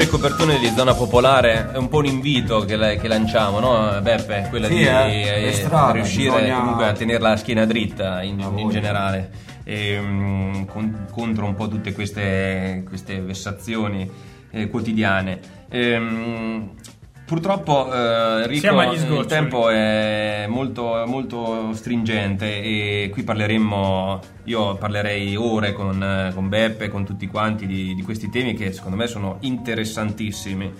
Brucia i copertoni di zona popolare è un po' un invito che, la- che lanciamo, no Beppe? Quella Sì, di eh, le strade, riuscire bisogna- comunque a tenere la schiena dritta in, in generale e, mm, con- contro un po' tutte queste, queste vessazioni eh, quotidiane. Ehm, Purtroppo eh, Enrico, il tempo è molto, molto stringente e qui parleremmo, io parlerei ore con, con Beppe, con tutti quanti di, di questi temi che secondo me sono interessantissimi.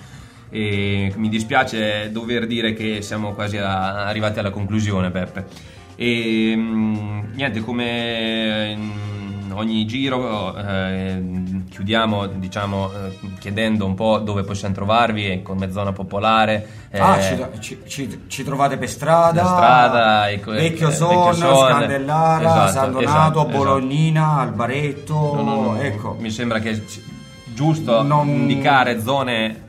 E mi dispiace dover dire che siamo quasi a- arrivati alla conclusione, Beppe. E mm, niente, come in ogni giro eh, chiudiamo diciamo eh, chiedendo un po' dove possiamo trovarvi come zona popolare. Ah, eh, ci, ci- ci- ci trovate per strada, strada, ecco, Vecchio eh, Son, Scandellara, esatto, San Donato, esatto, Bolognina, Albaretto, No, no, no, ecco. Mi sembra che giusto Non- indicare zone.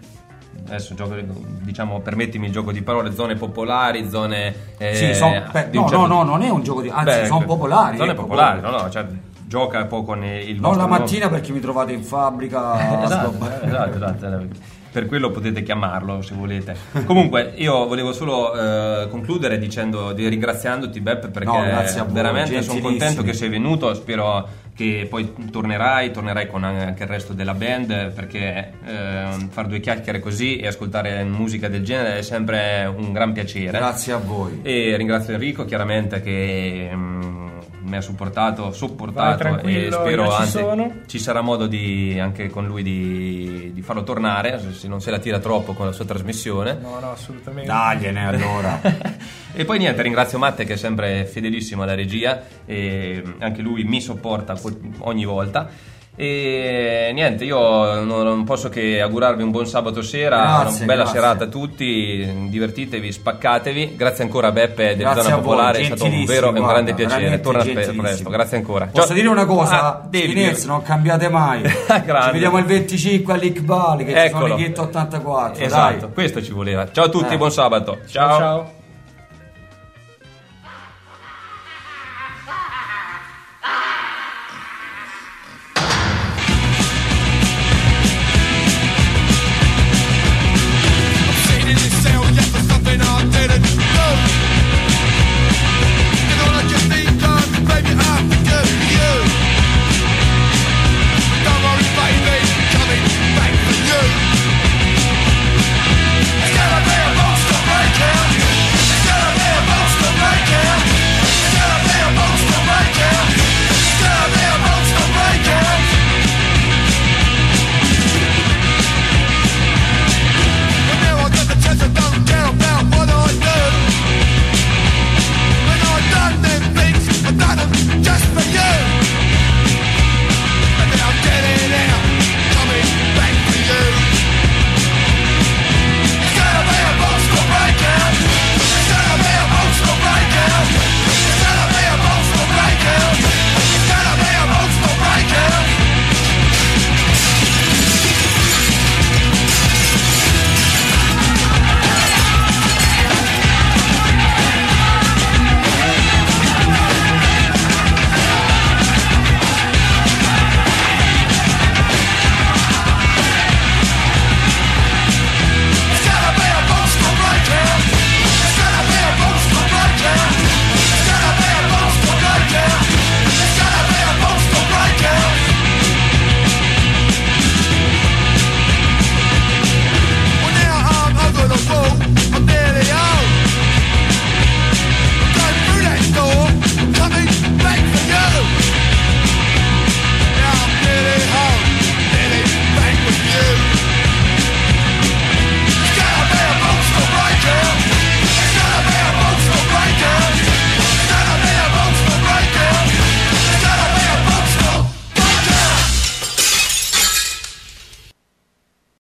Adesso gioco, diciamo, permettimi il gioco di parole, zone popolari, zone. eh, Sì, son- un no, certo- no, no, non è un gioco di... Anzi, Beh, sono popolari. Zone ecco, popolari, no, no, cioè, gioca un po' con il Non vostro la nome. mattina perché mi trovate in fabbrica esatto, sgobbare. esatto, esatto, eh, Per quello potete chiamarlo se volete. Comunque, io volevo solo eh, concludere dicendo, di ringraziandoti, Beppe, perché No, voi, veramente sono contento che sei venuto. Spero che poi tornerai, tornerai con anche il resto della band, perché eh, fare due chiacchiere così e ascoltare musica del genere è sempre un gran piacere. Grazie a voi. E ringrazio Enrico chiaramente che mm, mi ha supportato, sopportato tranquillo, e spero ci anzi sono. ci sarà modo di, anche con lui di, di farlo tornare se- non se la tira troppo con la sua trasmissione. No, no, assolutamente. Dagliene allora. e poi niente, ringrazio Matte che è sempre fedelissimo alla regia e anche lui mi sopporta ogni volta. E niente, io non, posso che augurarvi un buon sabato sera, Grazie, una bella grazie. serata a tutti, divertitevi, spaccatevi. Grazie ancora a Beppe della Grazie Zona Popolare, è stato un vero e un grande piacere. Torna presto, grazie ancora. Posso Ciao. dire una cosa? Ah, dire. non cambiate mai. Ci vediamo il 25 all'Iqbal che ci Eccolo. sono i Ghetto 84. Esatto, Dai. questo ci voleva. Ciao a tutti, Eh. buon sabato. ciao. ciao.